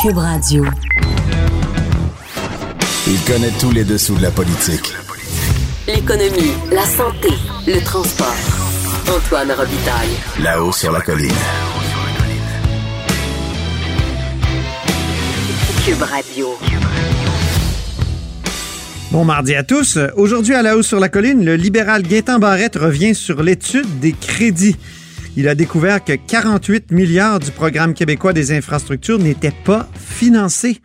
Cube Radio. Il connaît tous les dessous de la politique. L'économie, la santé, le transport. Antoine Robitaille. Là-haut sur la colline. Cube Radio. Bon mardi à tous. Aujourd'hui à la hausse sur la colline, le libéral Gaétan Barrette revient sur l'étude des crédits. Il a découvert que 48 milliards du programme québécois des infrastructures n'étaient pas financés.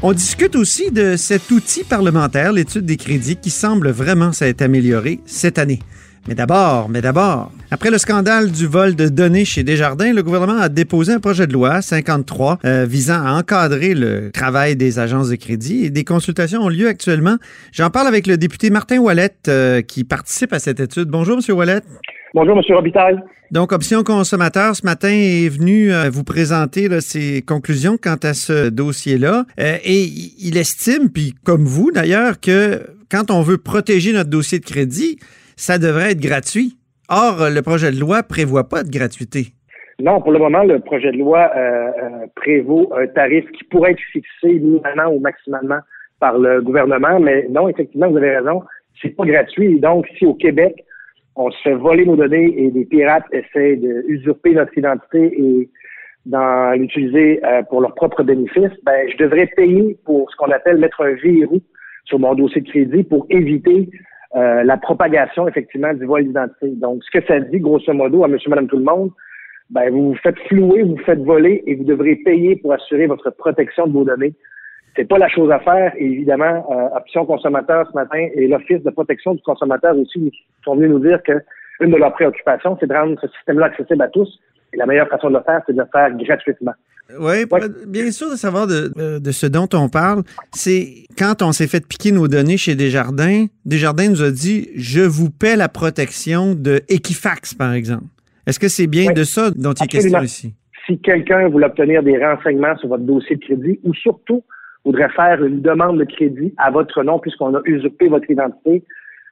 On discute aussi de cet outil parlementaire, l'étude des crédits, qui semble vraiment s'être amélioré cette année. Mais d'abord, mais d'abord, après le scandale du vol de données chez Desjardins, le gouvernement a déposé un projet de loi 53 euh, visant à encadrer le travail des agences de crédit et des consultations ont lieu actuellement. J'en parle avec le député Martin Wallet euh, qui participe à cette étude. Bonjour, Monsieur Wallet. Bonjour, M. Robitaille. Donc, Option Consommateur, ce matin, est venu euh, vous présenter ses conclusions quant à ce dossier-là. et il estime, puis comme vous d'ailleurs, que quand on veut protéger notre dossier de crédit, ça devrait être gratuit. Or, le projet de loi prévoit pas de gratuité. Non, pour le moment, le projet de loi euh, euh, prévaut un tarif qui pourrait être fixé minimalement ou maximalement par le gouvernement, mais non, effectivement, vous avez raison, c'est pas gratuit. Donc, si au Québec, on se fait voler nos données et des pirates essaient d'usurper notre identité et d'en l'utiliser euh, pour leurs propres bénéfices, ben, je devrais payer pour ce qu'on appelle mettre un verrou sur mon dossier de crédit pour éviter euh, la propagation, effectivement, du vol d'identité. Donc, ce que ça dit, grosso modo, à monsieur, madame, tout le monde, ben, vous vous faites flouer, vous vous faites voler et vous devrez payer pour assurer votre protection de vos données. C'est pas la chose à faire. Et évidemment, euh, Option Consommateur ce matin et l'Office de protection du consommateur aussi sont venus nous dire que une de leurs préoccupations, c'est de rendre ce système-là accessible à tous. Et la meilleure façon de le faire, c'est de le faire gratuitement. Oui, bien sûr de savoir euh, de, ce dont on parle. C'est quand on s'est fait piquer nos données chez Desjardins, Desjardins nous a dit je vous paie la protection de Equifax, par exemple. Est-ce que c'est bien de ça dont il est question ici? Si quelqu'un voulait obtenir des renseignements sur votre dossier de crédit ou surtout voudrait faire une demande de crédit à votre nom puisqu'on a usurpé votre identité,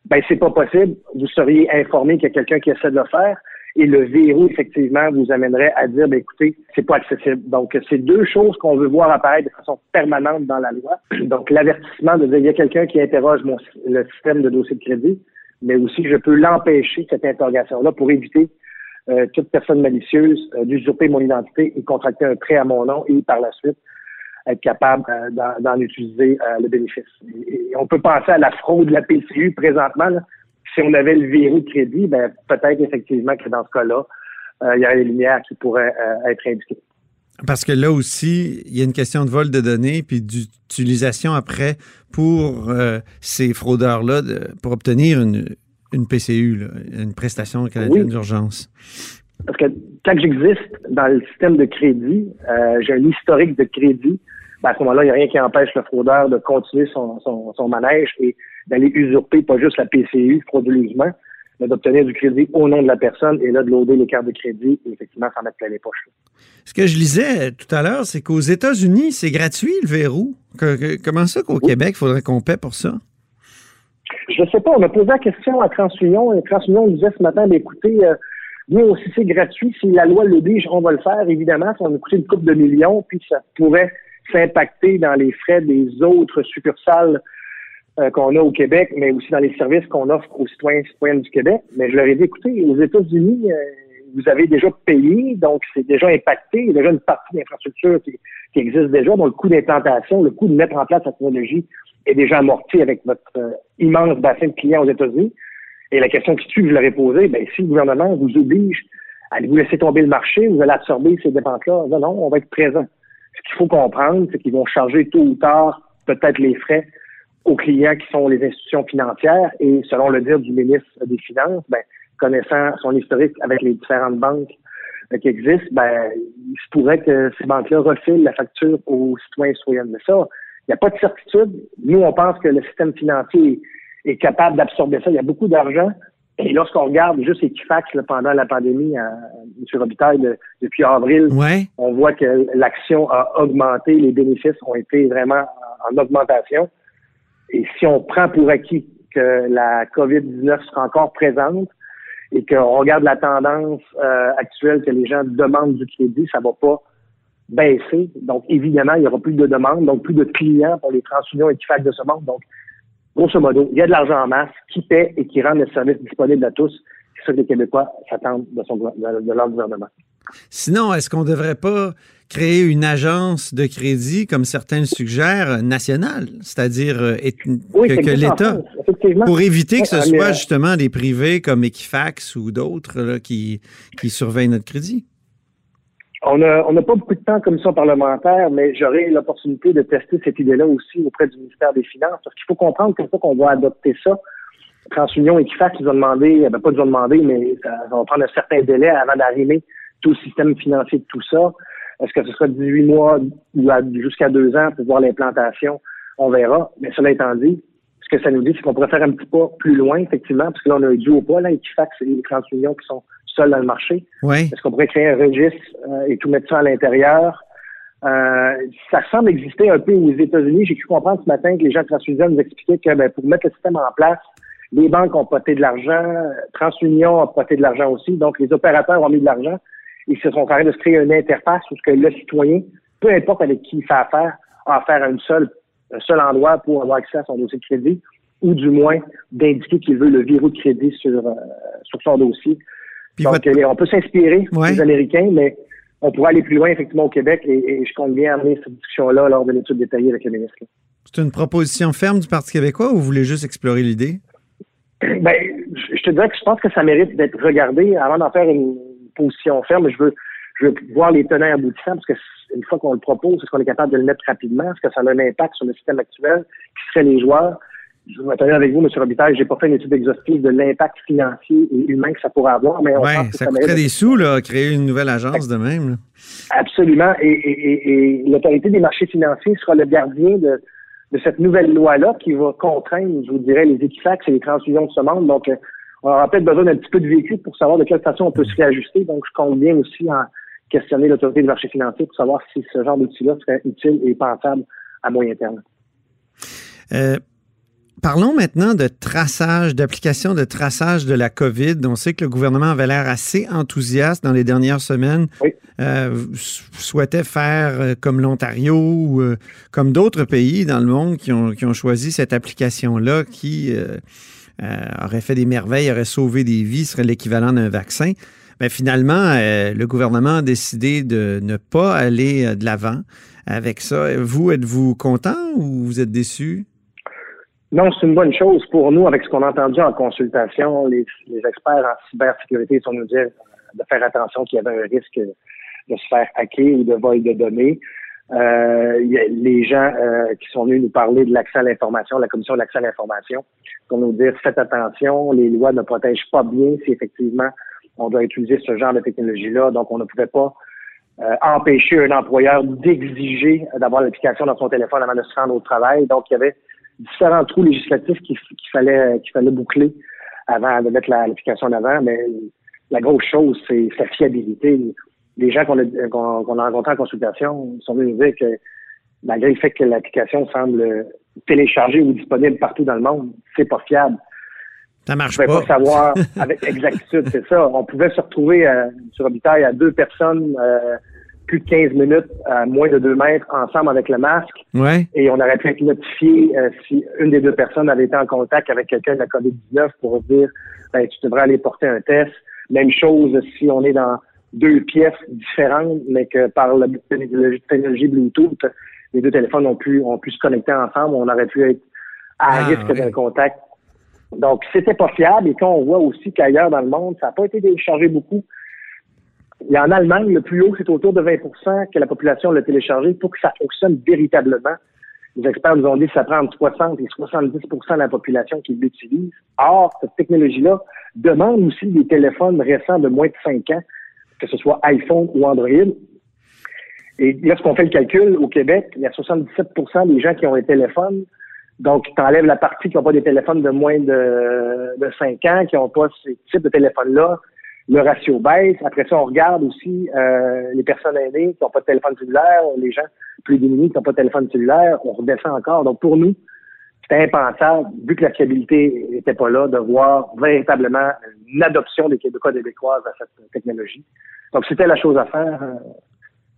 ben c'est pas possible. Vous seriez informé qu'il y a quelqu'un qui essaie de le faire et le verrou, effectivement, vous amènerait à dire, ben, écoutez, c'est pas accessible. Donc, c'est deux choses qu'on veut voir apparaître de façon permanente dans la loi. Donc, l'avertissement de dire, il y a quelqu'un qui interroge mon, le système de dossier de crédit, mais aussi, je peux l'empêcher, cette interrogation-là, pour éviter euh, toute personne malicieuse euh, d'usurper mon identité et contracter un prêt à mon nom et par la suite être capable euh, d'en utiliser le bénéfice. Et, on peut penser à la fraude de la PCU présentement. Là si on avait le verrou de crédit, ben, peut-être effectivement que dans ce cas-là, euh, il y a des lumières qui pourraient euh, être indiquées. Parce que là aussi, il y a une question de vol de données puis d'utilisation après pour euh, ces fraudeurs-là pour obtenir une, une PCU, une prestation canadienne d'urgence. Parce que quand j'existe dans le système de crédit, j'ai un historique de crédit, ben à ce moment-là, il n'y a rien qui empêche le fraudeur de continuer son, son, son manège et d'aller usurper pas juste la PCU frauduleusement, mais d'obtenir du crédit au nom de la personne et là de loader les cartes de crédit et effectivement s'en mettre plein les poches. Ce que je lisais tout à l'heure, c'est qu'aux États-Unis, c'est gratuit le verrou. comment ça qu'au Québec, il faudrait qu'on paie pour ça? Je ne sais pas. On a posé la question à TransUnion et TransUnion nous disait ce matin, ben, écoutez, euh, nous aussi c'est gratuit. Si la loi l'oblige, on va le faire. Évidemment, ça va nous coûter une coupe de millions, puis ça pourrait s'impacter dans les frais des autres succursales euh, qu'on a au Québec, mais aussi dans les services qu'on offre aux citoyens et citoyennes du Québec. Mais je leur ai dit, écoutez, aux États-Unis, euh, vous avez déjà payé, donc c'est déjà impacté. Il y a déjà une partie d'infrastructure qui, qui existe déjà, donc le coût d'implantation, le coût de mettre en place la technologie est déjà amorti avec votre euh, immense bassin de clients aux États-Unis. Et la question qui tue, je leur ai posée, ben, si le gouvernement vous oblige à vous laisser tomber le marché, vous allez absorber ces dépenses-là. Non, non, on va être présent. Ce qu'il faut comprendre, c'est qu'ils vont charger tôt ou tard peut-être les frais aux clients qui sont les institutions financières et selon le dire du ministre des Finances, ben, connaissant son historique avec les différentes banques qui existent, ben, il se pourrait que ces banques-là refilent la facture aux citoyens et citoyennes. Mais ça, il n'y a pas de certitude. Nous, on pense que le système financier est capable d'absorber ça. Il y a beaucoup d'argent. Et lorsqu'on regarde juste Equifax pendant la pandémie, à, M. Robitaille, depuis avril, on voit que l'action a augmenté, les bénéfices ont été vraiment en augmentation. Et si on prend pour acquis que la COVID-19 sera encore présente et qu'on regarde la tendance euh, actuelle que les gens demandent du crédit, ça va pas baisser. Donc, évidemment, il y aura plus de demandes, donc plus de clients pour les transunions Equifax de ce monde. Donc, grosso modo, il y a de l'argent en masse qui paie et qui rend le service disponible à tous. C'est ça que les Québécois s'attendent de, de, leur gouvernement. Sinon, est-ce qu'on ne devrait pas créer une agence de crédit, comme certains le suggèrent, nationale, c'est-à-dire euh, que, l'État, pour éviter que ce soit euh, justement des privés comme Equifax ou d'autres qui, qui surveillent notre crédit? On n'a on pas beaucoup de temps comme ça parlementaire, mais j'aurai l'opportunité de tester cette idée-là aussi auprès du ministère des Finances, parce qu'il faut comprendre que qu'on va adopter ça, TransUnion et Equifax, ils ont demandé, ben pas ils ont demandé, mais ça, va prendre un certain délai avant d'arriver tout le système financier de tout ça. Est-ce que ce sera 18 mois ou jusqu'à deux ans pour voir l'implantation? On verra. Mais cela étant dit, ce que ça nous dit, c'est qu'on pourrait faire un petit pas plus loin, effectivement, parce là, on a un duo pas, là, Equifax et 30 millions qui sont dans le marché. Est-ce qu'on pourrait créer un registre euh, et tout mettre ça à l'intérieur? Euh, ça semble exister un peu aux États-Unis. J'ai cru comprendre ce matin que les gens de TransUnion nous expliquaient que ben, pour mettre le système en place, les banques ont poté de l'argent, TransUnion a poté de l'argent aussi, donc les opérateurs ont mis de l'argent. Ils se sont carrés de se créer une interface où que le citoyen, peu importe avec qui il fait affaire, a affaire à une seule, un seul endroit pour avoir accès à son dossier de crédit, ou du moins d'indiquer qu'il veut le verrou de crédit sur, euh, sur son dossier. Donc, on peut s'inspirer des Américains, mais on pourrait aller plus loin, effectivement, au Québec, et, je compte bien amener cette discussion-là lors de l'étude détaillée avec le ministre. C'est une proposition ferme du Parti québécois ou vous voulez juste explorer l'idée? Ben, je te dirais que je pense que ça mérite d'être regardé avant d'en faire une position ferme. Je veux, je veux voir les tenants aboutissants parce que une fois qu'on le propose, est-ce qu'on est capable de le mettre rapidement? Est-ce que ça a un impact sur le système actuel? Qui seraient les joueurs? Je vais être avec vous, M. Robitaille, j'ai pas fait une étude exhaustive de l'impact financier et humain que ça pourrait avoir, mais on ouais, ça, ça coûterait des sous, là, créer une nouvelle agence de même. Absolument. Et, l'autorité des marchés financiers sera le gardien de, cette nouvelle loi-là qui va contraindre, je vous dirais, les Equifax et les transfusions de ce monde. Donc, euh, on aura peut-être besoin d'un petit peu de véhicule pour savoir de quelle façon on peut se réajuster. Donc, je compte bien aussi en questionner l'autorité des marchés financiers pour savoir si ce genre d'outil-là serait utile et pensable à moyen terme. Euh, Parlons maintenant de traçage, d'application de traçage de la COVID. On sait que le gouvernement avait l'air assez enthousiaste dans les dernières semaines. Oui. Euh, souhaitait faire euh, comme l'Ontario ou euh, comme d'autres pays dans le monde qui ont, qui ont choisi cette application-là qui aurait fait des merveilles, aurait sauvé des vies, serait l'équivalent d'un vaccin. Mais finalement, le gouvernement a décidé de ne pas aller de l'avant avec ça. Vous, êtes-vous content ou vous êtes déçu? Non, c'est une bonne chose pour nous avec ce qu'on a entendu en consultation. Les, experts en cybersécurité sont nous dire de faire attention qu'il y avait un risque de se faire hacker ou de vol de données. Euh, les gens euh, qui sont venus nous parler de l'accès à l'information, la commission de l'accès à l'information, pour nous dire faites attention, les lois ne protègent pas bien si effectivement on doit utiliser ce genre de technologie-là. Donc, on ne pouvait pas euh, empêcher un employeur d'exiger d'avoir l'application dans son téléphone avant de se rendre au travail. Donc, il y avait différents trous législatifs qu'il fallait qu'il fallait boucler avant de mettre l'application en avant, mais la grosse chose, c'est sa fiabilité. Les gens qu'on a, qu'on a rencontrés en consultation sont venus nous dire que malgré le fait que l'application semble téléchargée ou disponible partout dans le monde, c'est pas fiable. Ça marche pas. pas savoir avec exactitude, c'est ça. On pouvait se retrouver euh, sur Habitail à deux personnes euh, plus de 15 minutes à moins de 2 mètres ensemble avec le masque. Et on aurait pu être notifié euh, si une des deux personnes avait été en contact avec quelqu'un de la COVID-19 pour dire ben, tu devrais aller porter un test. Même chose si on est dans deux pièces différentes, mais que par la technologie Bluetooth, les deux téléphones ont pu, ont pu se connecter ensemble. On aurait pu être à ah, risque d'un contact. Donc, c'était pas fiable. Et quand on voit aussi qu'ailleurs dans le monde, ça n'a pas été déchargé beaucoup. A en Allemagne, le plus haut, c'est autour de 20% que la population l'a téléchargé pour que ça fonctionne véritablement. Les experts nous ont dit que ça prend entre 60 et 70% de la population qui l'utilise. Or, cette technologie-là demande aussi des téléphones récents de moins de 5 ans que ce soit iPhone ou Android. Et lorsqu'on fait le calcul, au Québec, il y a 77% des gens qui ont un téléphone. Donc, tu enlèves la partie qui n'ont pas des téléphones de moins de, de 5 ans, qui n'ont pas ce type de téléphone-là. Le ratio baisse. Après ça, on regarde aussi euh, les personnes aînées qui n'ont pas de téléphone cellulaire, les gens plus démunis qui n'ont pas de téléphone cellulaire. On redescend encore. Donc, pour nous, c'était impensable, vu que la fiabilité n'était pas là, de voir véritablement une adoption des Québécois Québécoises à cette technologie. Donc, c'était la chose à faire, euh,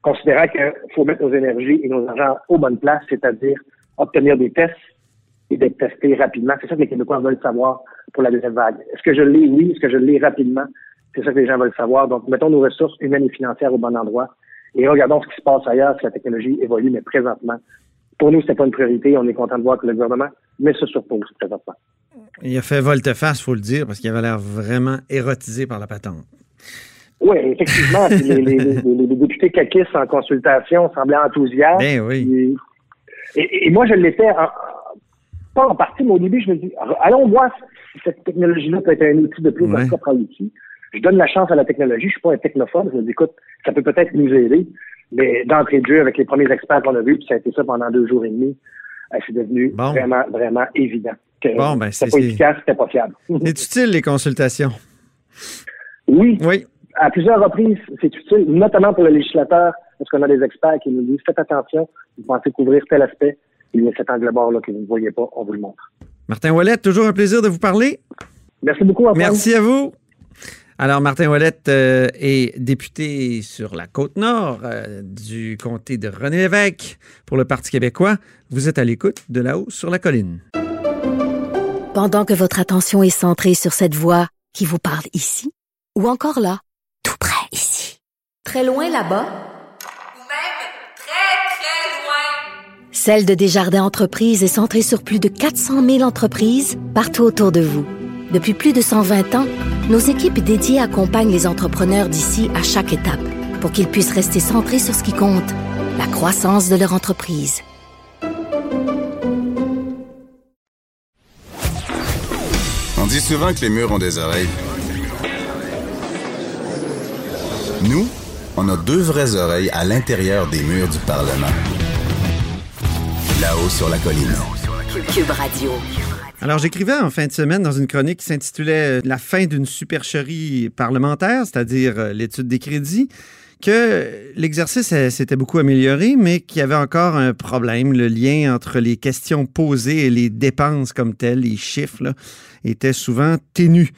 considérant qu'il faut mettre nos énergies et nos argents aux bonnes places, c'est-à-dire obtenir des tests et d'être testés rapidement. C'est ça que les Québécois veulent savoir pour la deuxième vague. Est-ce que je l'ai? Oui. Est-ce que je l'ai rapidement? C'est ça que les gens veulent savoir. Donc, mettons nos ressources humaines et financières au bon endroit et regardons ce qui se passe ailleurs si la technologie évolue, mais présentement, pour nous, c'est pas une priorité. On est content de voir que le gouvernement met ça sur pause présentement. Il a fait volte-face, il faut le dire, parce qu'il avait l'air vraiment érotisé par la patente. Oui, effectivement. les, députés caquistes en consultation semblaient enthousiastes. Ben oui. Et, moi, je l'étais pas en partie, mais au début, je me dis, allons voir si cette technologie-là peut être un outil de plus dans propre outil. Je donne la chance à la technologie. Je suis pas un technophone. Je me dis, écoute, ça peut peut-être nous aider. Mais d'entrée de jeu, avec les premiers experts qu'on a vus, puis ça a été ça pendant deux jours et demi, euh, c'est devenu vraiment, vraiment évident que bon, ben, c'était pas efficace, c'était pas fiable. C'est utile, les consultations? Oui. Oui. À plusieurs reprises, c'est utile, notamment pour le législateur, parce qu'on a des experts qui nous disent faites attention, vous pensez couvrir tel aspect, il y a cet angle bord là que vous ne voyez pas, on vous le montre. Martin Wallet, toujours un plaisir de vous parler. Merci beaucoup. Antoine. Merci à vous. Alors, Martin Ouellette euh, est député sur la côte nord euh, du comté de René-Lévesque pour le Parti québécois. Vous êtes à l'écoute de là-haut sur la colline. Pendant que votre attention est centrée sur cette voix qui vous parle ici, ou encore là, tout près ici, très loin là-bas, ou même très, très loin, Celle de Desjardins Entreprises est centrée sur plus de 400 000 entreprises partout autour de vous. Depuis plus de 120 ans, nos équipes dédiées accompagnent les entrepreneurs d'ici à chaque étape pour qu'ils puissent rester centrés sur ce qui compte, la croissance de leur entreprise. On dit souvent que les murs ont des oreilles. Nous, on a deux vraies oreilles à l'intérieur des murs du Parlement. Là-haut sur la colline. Cube Radio. Alors, j'écrivais en fin de semaine dans une chronique qui s'intitulait La fin d'une supercherie parlementaire, c'est-à-dire euh, l'étude des crédits, que l'exercice s'était beaucoup amélioré, mais qu'il y avait encore un problème. Le lien entre les questions posées et les dépenses comme telles, les chiffres, là, était souvent ténu.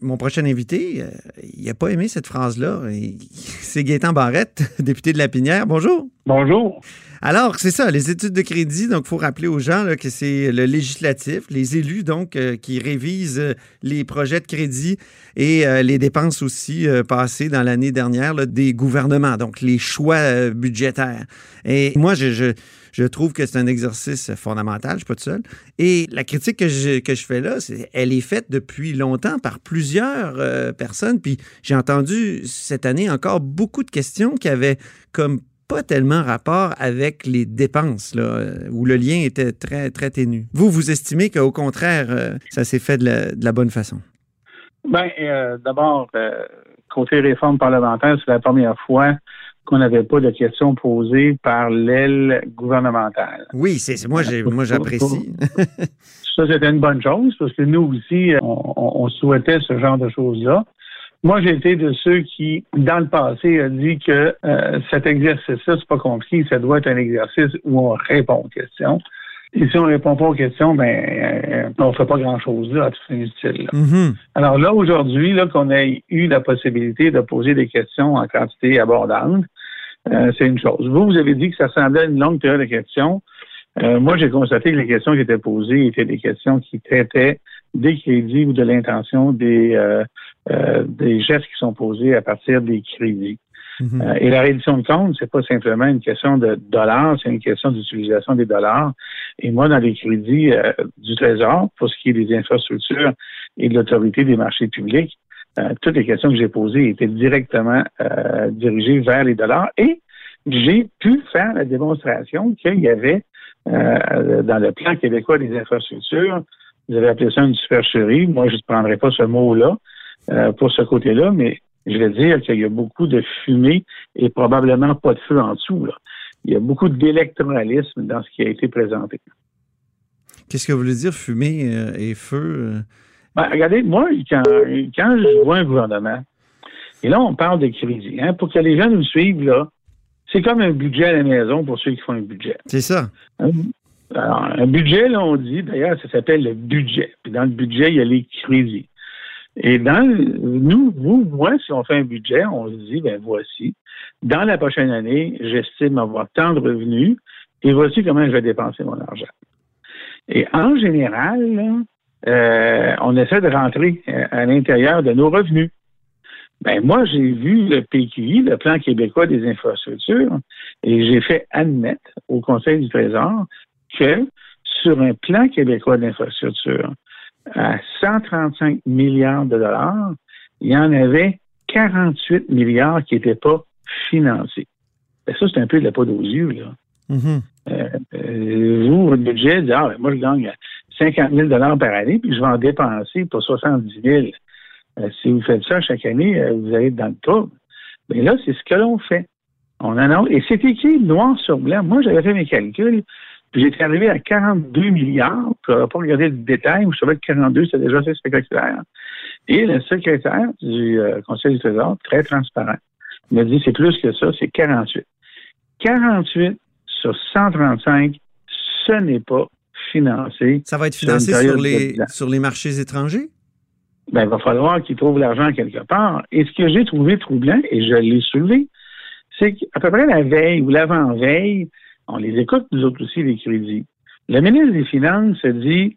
Mon prochain invité, euh, il n'a pas aimé cette phrase-là. C'est Gaétan Barrette, député de La Pinière. Bonjour. Bonjour. Alors, c'est ça, les études de crédit. Donc, il faut rappeler aux gens que c'est le législatif, les élus, donc, euh, qui révisent euh, les projets de crédit et euh, les dépenses aussi passées dans l'année dernière des gouvernements, donc les choix budgétaires. Et moi, je, trouve que c'est un exercice fondamental, je ne suis pas tout seul. Et la critique que je, que je fais là, elle est faite depuis longtemps par plusieurs personnes. Puis j'ai entendu cette année encore beaucoup de questions qui avaient comme pas tellement rapport avec les dépenses, là, euh, où le lien était très, très ténu. Vous, vous estimez qu'au contraire, euh, ça s'est fait de la, bonne façon? Bien, euh, d'abord, côté réforme parlementaire, c'est la première fois qu'on n'avait pas de questions posées par l'aile gouvernementale. Oui, c'est moi, moi j'apprécie. ça, c'était une bonne chose parce que nous aussi, on souhaitait ce genre de choses-là. Moi, j'ai été de ceux qui, dans le passé, a dit que euh, cet exercice-là, c'est pas compliqué, ça doit être un exercice où on répond aux questions. Et si on répond pas aux questions, ben euh, on fait pas grand-chose là, tout inutile. Mm-hmm. Alors là, aujourd'hui, là, qu'on ait eu la possibilité de poser des questions en quantité abordante, euh, c'est une chose. Vous, vous avez dit que ça semblait une longue période de questions. moi, j'ai constaté que les questions qui étaient posées étaient des questions qui traitaient des crédits ou de l'intention des, euh, euh, des gestes qui sont posés à partir des crédits. Mhm. Euh, et la réduction de compte, c'est pas simplement une question de dollars, c'est une question d'utilisation des dollars. Et moi, dans les crédits du Trésor, pour ce qui est des infrastructures et de l'autorité des marchés publics, toutes les questions que j'ai posées étaient directement dirigées vers les dollars. Et j'ai pu faire la démonstration qu'il y avait dans le plan québécois des infrastructures vous avez appelé ça une supercherie. Moi, je ne prendrais pas ce mot-là euh, pour ce côté-là, mais je vais dire qu'il y a beaucoup de fumée et probablement pas de feu en dessous. Là. Il y a beaucoup d'électoralisme dans ce qui a été présenté. Qu'est-ce que vous voulez dire, fumée euh, et feu? Euh? Ben, regardez, moi, quand, quand, je vois un gouvernement, et là, on parle de crise, hein, pour que les gens nous suivent, là, c'est comme un budget à la maison pour ceux qui font un budget. C'est ça. Alors, un budget, là, on dit, d'ailleurs, ça s'appelle le budget. Puis dans le budget, il y a les crédits. Et dans nous, vous, moi, si on fait un budget, on se dit, ben voici, dans la prochaine année, j'estime avoir tant de revenus et voici comment je vais dépenser mon argent. Et en général, euh, on essaie de rentrer euh, à l'intérieur de nos revenus. Ben moi, j'ai vu le PQI, le Plan québécois des infrastructures, et j'ai fait admettre au Conseil du Trésor que sur un plan québécois d'infrastructure à 135 milliards de dollars, il y en avait 48 milliards qui n'étaient pas financés. Ben, ça, c'est un peu de la peau aux yeux, là. Mm-hmm. Euh, euh, vous, votre budget, dit, ah, ben, moi, je gagne 50 000 dollars par année, puis je vais en dépenser pour 70 000. Euh, si vous faites ça chaque année, vous allez être dans le trouble. Mais là, c'est ce que l'on fait. On annonce, et c'est écrit noir sur blanc. Moi, j'avais fait mes calculs. J'étais arrivé à 42 milliards. Je n'aurais pas regardé le détail, je savais que 42, c'est déjà assez spectaculaire. Et le secrétaire du euh, Conseil du Trésor, très transparent, m'a dit c'est plus que ça, c'est 48. 48 sur 135, ce n'est pas financé. Ça va être financé sur les, sur les marchés étrangers? Ben, il va falloir qu'ils trouvent l'argent quelque part. Et ce que j'ai trouvé troublant, et je l'ai soulevé, c'est qu'à peu près la veille ou l'avant-veille, on les écoute, nous autres aussi, les crédits. Le ministre des Finances dit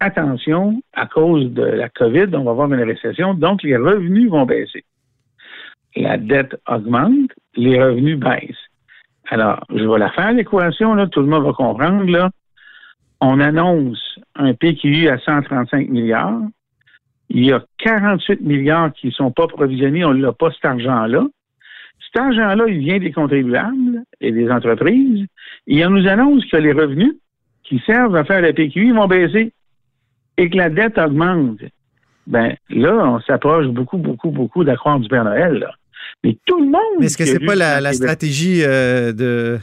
attention, à cause de la COVID, on va avoir une récession, donc les revenus vont baisser. La dette augmente, les revenus baissent. Alors, je vais la faire, l'équation, là, tout le monde va comprendre, là. On annonce un PQI à 135 milliards. Il y a 48 milliards qui ne sont pas provisionnés, on n'a pas cet argent-là. Cet argent-là, il vient des contribuables et des entreprises. Et on nous annonce que les revenus qui servent à faire la PQI vont baisser et que la dette augmente. Ben là, on s'approche beaucoup, beaucoup, beaucoup d'accroître du Père Noël. Mais tout le monde. Mais est-ce que c'est pas la, stratégie euh, de,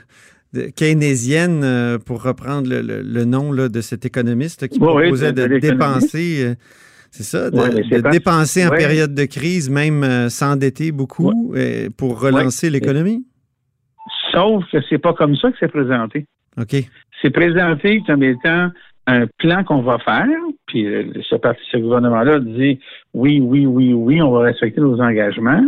keynésienne, euh, pour reprendre le, nom de cet économiste qui proposait de, dépenser euh, c'est ça, de, dépenser en période de crise, même euh, s'endetter beaucoup euh, pour relancer l'économie? Sauf que c'est pas comme ça que c'est présenté. OK. C'est présenté comme étant un plan qu'on va faire, puis euh, ce, ce gouvernement-là dit oui, oui, oui, oui, on va respecter nos engagements.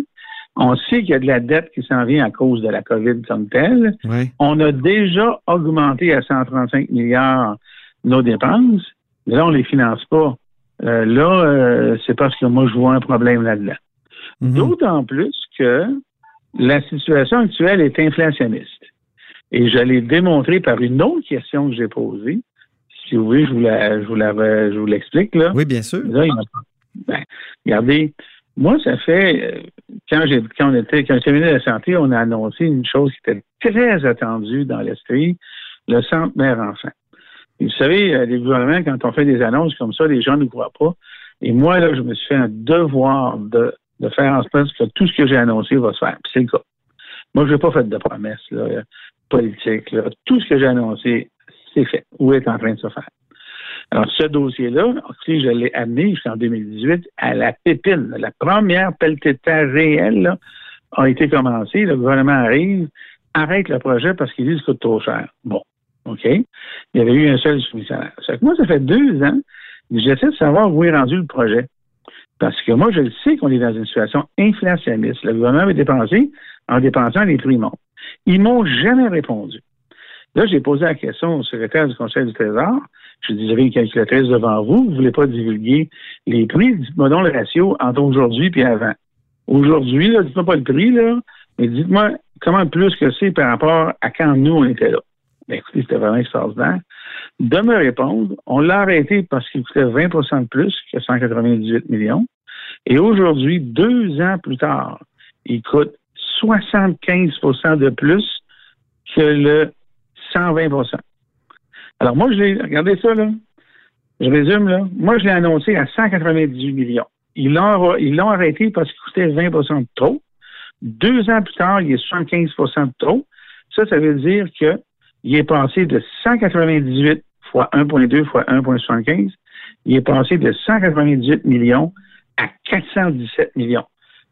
On sait qu'il y a de la dette qui s'en vient à cause de la COVID comme telle. On a déjà augmenté à 135 milliards nos dépenses, mais là, on ne les finance pas. Euh, là, euh, c'est parce que moi, je vois un problème là-dedans. Mhm. D'autant plus que la situation actuelle est inflationniste. Et je l'ai démontré par une autre question que j'ai posée. Si vous voulez, je vous, la, je l'explique. Là. Oui, bien sûr. ben, regardez, moi, ça fait euh, quand j'ai quand on était quand j'ai de la santé, on a annoncé une chose qui était très attendue dans l'esprit, le centre mère enfant vous savez, euh, les gouvernements, quand on fait des annonces comme ça, les gens ne croient pas. Et moi, là, je me suis fait un devoir de, faire en sorte que tout ce que j'ai annoncé va se faire. c'est le cas. Moi, je n'ai pas fait de promesses là, politiques. Tout ce que j'ai annoncé, c'est fait ou est en train de se faire. Alors, ce dossier-là, je l'ai amené jusqu'en 2018 à la pépine. La première pelletée de terre réelle a été commencée. Le gouvernement arrive, arrête le projet parce qu'il dit que ça coûte trop cher. Bon. OK? Il y avait eu un seul soumissionnaire. Ça moi, ça fait deux ans que j'essaie de savoir où est rendu le projet. Parce que moi, je le sais qu'on est dans une situation inflationniste. Le gouvernement avait dépensé en dépensant les prix montent. Ils m'ont jamais répondu. Là, j'ai posé la question au secrétaire du Conseil du Trésor. Je dis, j'avais une calculatrice devant vous, vous ne voulez pas divulguer les prix, dites-moi donc le ratio entre aujourd'hui et avant. Aujourd'hui, dites-moi pas le prix, là, mais dites-moi comment plus que c'est par rapport à quand nous, on était là. Ben, écoutez, c'était vraiment extraordinaire. De me répondre, on l'a arrêté parce qu'il coûtait 20% de plus que 198 millions. Et aujourd'hui, deux ans plus tard, il coûte 75% de plus que le 120% Alors moi, je l'ai, regardez ça, là. Je résume, là. Moi, je l'ai annoncé à 198 millions. ils l'ont, arrêté parce qu'il coûtait 20% de trop. Deux ans plus tard, il est 75% de trop. Ça, ça veut dire qu'il est passé de 198 fois 1,2 fois 1,75. Il est passé de 198 millions à 417 millions.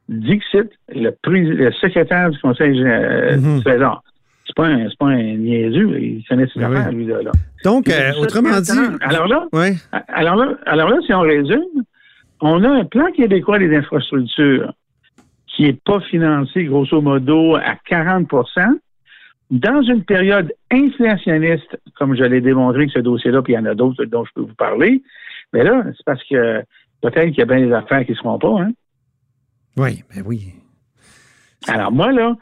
Dixit, le, le secrétaire du Conseil euh, mm-hmm. du Trésor, c'est pas un, c'est pas un niaiseux, il connaît ses ben affaires, lui, là. Donc, euh, autrement dit. Alors là, alors là, alors là, si on résume, on a un plan québécois des infrastructures qui n'est pas financé, grosso modo, à 40 dans une période inflationniste, comme je l'ai démontré que ce dossier-là, puis il y en a d'autres dont je peux vous parler, mais là, c'est parce que peut-être qu'il y a bien des affaires qui ne seront pas, hein? Oui, ben oui. Alors moi, là,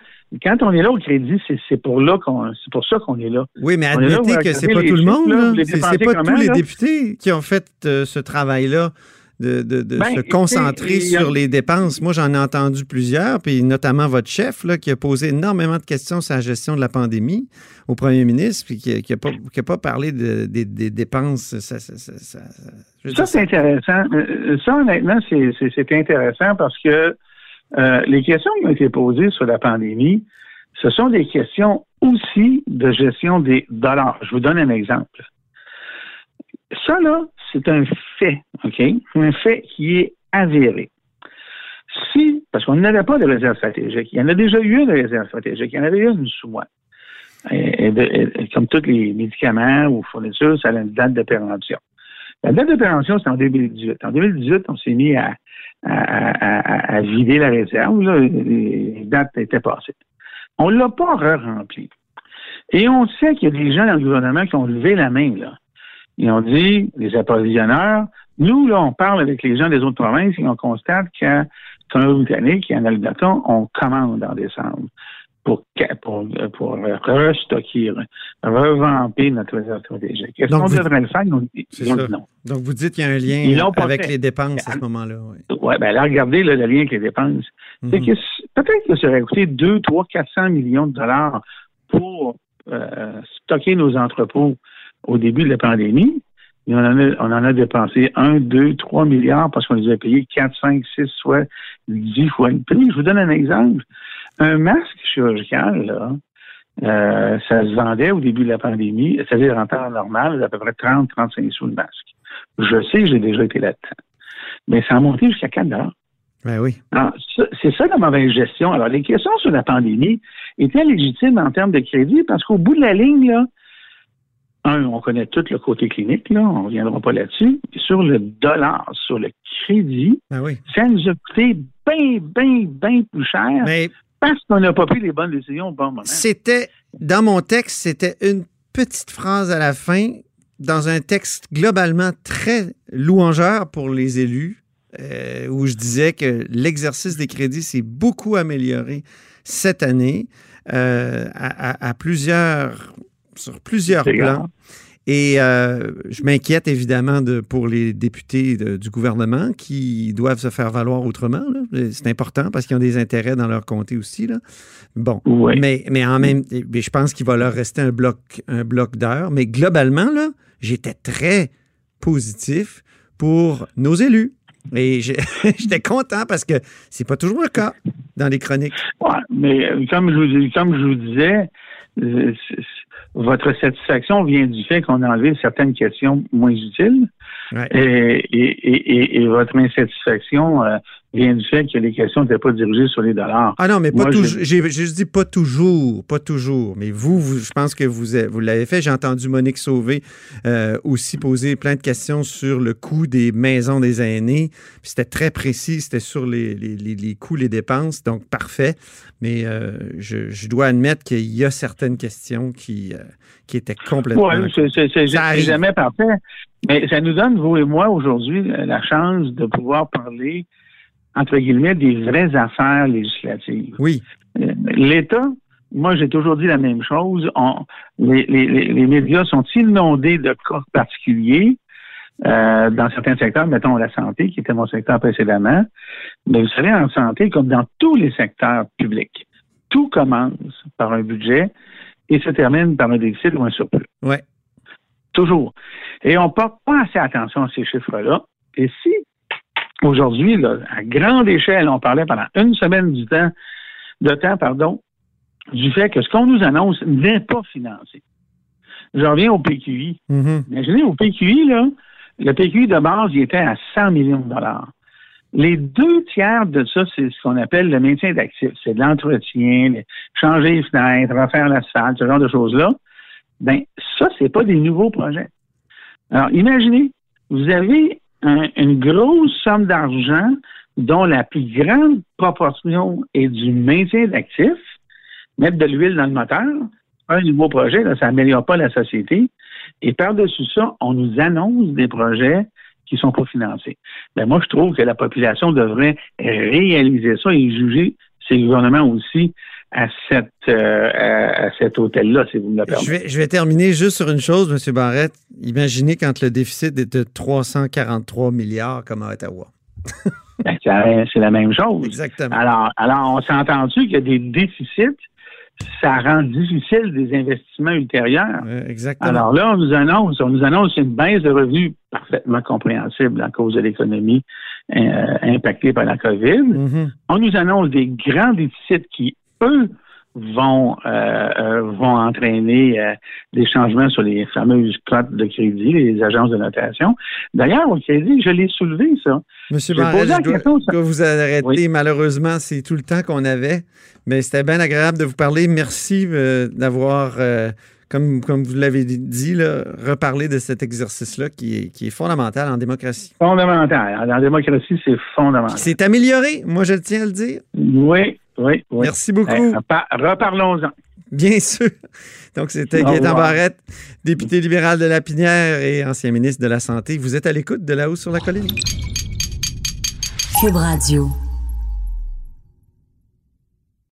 quand on est là au crédit, c'est pour là qu'on c'est pour ça qu'on est là. Oui, mais admettez que c'est pas tout le monde. C'est pas tous les députés qui ont fait euh, ce travail-là de, ben, se concentrer sur les dépenses. Moi, j'en ai entendu plusieurs, puis notamment votre chef, là, qui a posé énormément de questions sur la gestion de la pandémie au premier ministre, puis qui n'a pas, pas, parlé des dépenses. Ça, ça c'est intéressant. Euh, ça, honnêtement, c'est intéressant parce que euh, les questions qui ont été posées sur la pandémie, ce sont des questions aussi de gestion des dollars. Je vous donne un exemple. Ça, là, c'est un fait, OK? Un fait qui est avéré. Si, parce qu'on n'avait pas de réserve stratégique, il y en a déjà eu une réserve stratégique, il y en avait une sous moi. comme tous les médicaments ou fournitures, ça a une date de péremption. La date de péremption, c'est en 2018. En 2018, on s'est mis à, à, vider la réserve. Là. Les dates étaient passées. On ne l'a pas re-rempli. Et on sait qu'il y a des gens dans le gouvernement qui ont levé la main. Là. Ils ont dit, les approvisionneurs, nous, là, on parle avec les gens des autres provinces et on constate qu'en Colombie-Britannique et en Alberta, on commande en décembre pour, pour, pour restocker, revamper notre réserve stratégique. Est-ce qu'on devrait le faire? Ils ont, dit non. Donc, vous dites qu'il y a un lien avec les dépenses à ce moment-là. Oui, ouais, ben là, regardez le lien avec les dépenses. C'est mhm. que peut-être que ça aurait coûté 2, 3, 400 millions de dollars pour euh, stocker nos entrepôts au début de la pandémie. on, en a, dépensé 1, 2, 3 milliards parce qu'on les a payés 4, 5, 6, soit 10 fois le prix. Je vous donne un exemple. Un masque chirurgical, là, euh, ça se vendait au début de la pandémie, c'est-à-dire en temps normal, à peu près 30, 35 sous le masque. Je sais, j'ai déjà été là-dedans. Mais ça a monté jusqu'à 4 dollars. Ben oui. C'est ça la mauvaise gestion. Alors, les questions sur la pandémie étaient légitimes en termes de crédit parce qu'au bout de la ligne, là, un, on connaît tout le côté clinique, là, on ne reviendra pas là-dessus. Sur le dollar, sur le crédit, ben oui. ça nous a coûté bien, bien, bien plus cher parce qu'on n'a pas pris les bonnes décisions au bon moment. C'était, dans mon texte, c'était une petite phrase à la fin, dans un texte globalement très louangeur pour les élus, euh, où je disais que l'exercice des crédits s'est beaucoup amélioré cette année euh, à, plusieurs, sur plusieurs plans. Et euh, je m'inquiète évidemment de, pour les députés du gouvernement qui doivent se faire valoir autrement. C'est important parce qu'ils ont des intérêts dans leur comté aussi. Là. Bon, mais, mais en même je pense qu'il va leur rester un bloc, un bloc d'heures. Mais globalement, là, j'étais très positif pour nos élus. Et j'étais content parce que c'est pas toujours le cas dans les chroniques. Oui, mais euh, comme je vous, comme je vous disais, euh, votre satisfaction vient du fait qu'on a enlevé certaines questions moins utiles. Et, votre insatisfaction euh, vient du fait que les questions n'étaient pas dirigées sur les dollars. Ah non, mais pas toujours. J'ai juste dit pas toujours, pas toujours. Mais vous, je pense que vous, vous l'avez fait. J'ai entendu Monique Sauvé euh, aussi poser plein de questions sur le coût des maisons des aînés. C'était très précis, c'était sur les, les, coûts, les dépenses. Donc, parfait. Mais euh, je, dois admettre qu'il y a certaines questions qui, qui étaient complètement... Oui, c'est jamais parfait. Mais ça nous donne, vous et moi, aujourd'hui, la chance de pouvoir parler, entre guillemets, des vraies affaires législatives. Oui. Euh, L'État, moi, j'ai toujours dit la même chose. les, médias sont inondés de cas particuliers euh, dans certains secteurs, mettons la santé, qui était mon secteur précédemment. Mais vous savez, en santé, comme dans tous les secteurs publics, tout commence par un budget et se termine par un déficit ou un surplus. Oui. Toujours. Et on ne porte pas assez attention à ces chiffres-là. Et si Aujourd'hui, à grande échelle, on parlait pendant une semaine du temps, de temps, pardon, du fait que ce qu'on nous annonce n'est pas financé. Je reviens au PQI. Mhm. Imaginez, au PQI, là, le PQI de base, il était à 100 millions de dollars. Les deux tiers de ça, c'est ce qu'on appelle le maintien d'actifs. C'est de l'entretien, le- changer les fenêtres, refaire l'asphalte, ce genre de choses-là. Ben, ça, c'est pas des nouveaux projets. Alors, imaginez, vous avez un- une grosse somme d'argent dont la plus grande proportion est du maintien d'actifs, mettre de l'huile dans le moteur, un nouveau projet, ça n'améliore pas la société. Et par-dessus ça, on nous annonce des projets qui sont pas financés. Ben, moi, je trouve que la population devrait réaliser ça et juger ces gouvernements aussi à, cette, euh, à, à cet hôtel-là, si vous me le Je permettez. vais, je vais terminer juste sur une chose, M. Barrette. Imaginez quand le déficit est de 343 milliards comme à Ottawa. Ben, c'est la même chose. Exactement. Alors, alors on s'est entendu qu'il y a des déficits, ça rend difficile des investissements ultérieurs. Exactement. Alors là, on nous annonce, on nous annonce une baisse de revenus parfaitement compréhensible à cause de l'économie euh, impactée par la COVID. Mhm. On nous annonce des grands déficits qui, eux, vont euh, euh, vont entraîner euh, des changements sur les fameuses cotes de crédit, les agences de notation. D'ailleurs, au crédit, je l'ai soulevé, ça. Monsieur la je dois, question, je dois vous arrêter. Oui. Malheureusement, c'est tout le temps qu'on avait. Mais c'était bien agréable de vous parler. Merci euh, d'avoir, comme, comme vous l'avez dit, là, reparlé de cet exercice-là qui est, qui est fondamental en démocratie. Fondamental. La démocratie, c'est fondamental. S'est amélioré, moi je tiens à le dire. Oui, oui, oui. Merci beaucoup. Eh, repa- Reparlons-en. Bien sûr. Donc, c'était revoir. Barrette, député libéral de la Pinière et ancien ministre de la Santé. Vous êtes à l'écoute de là-haut sur la colline. Cube Radio.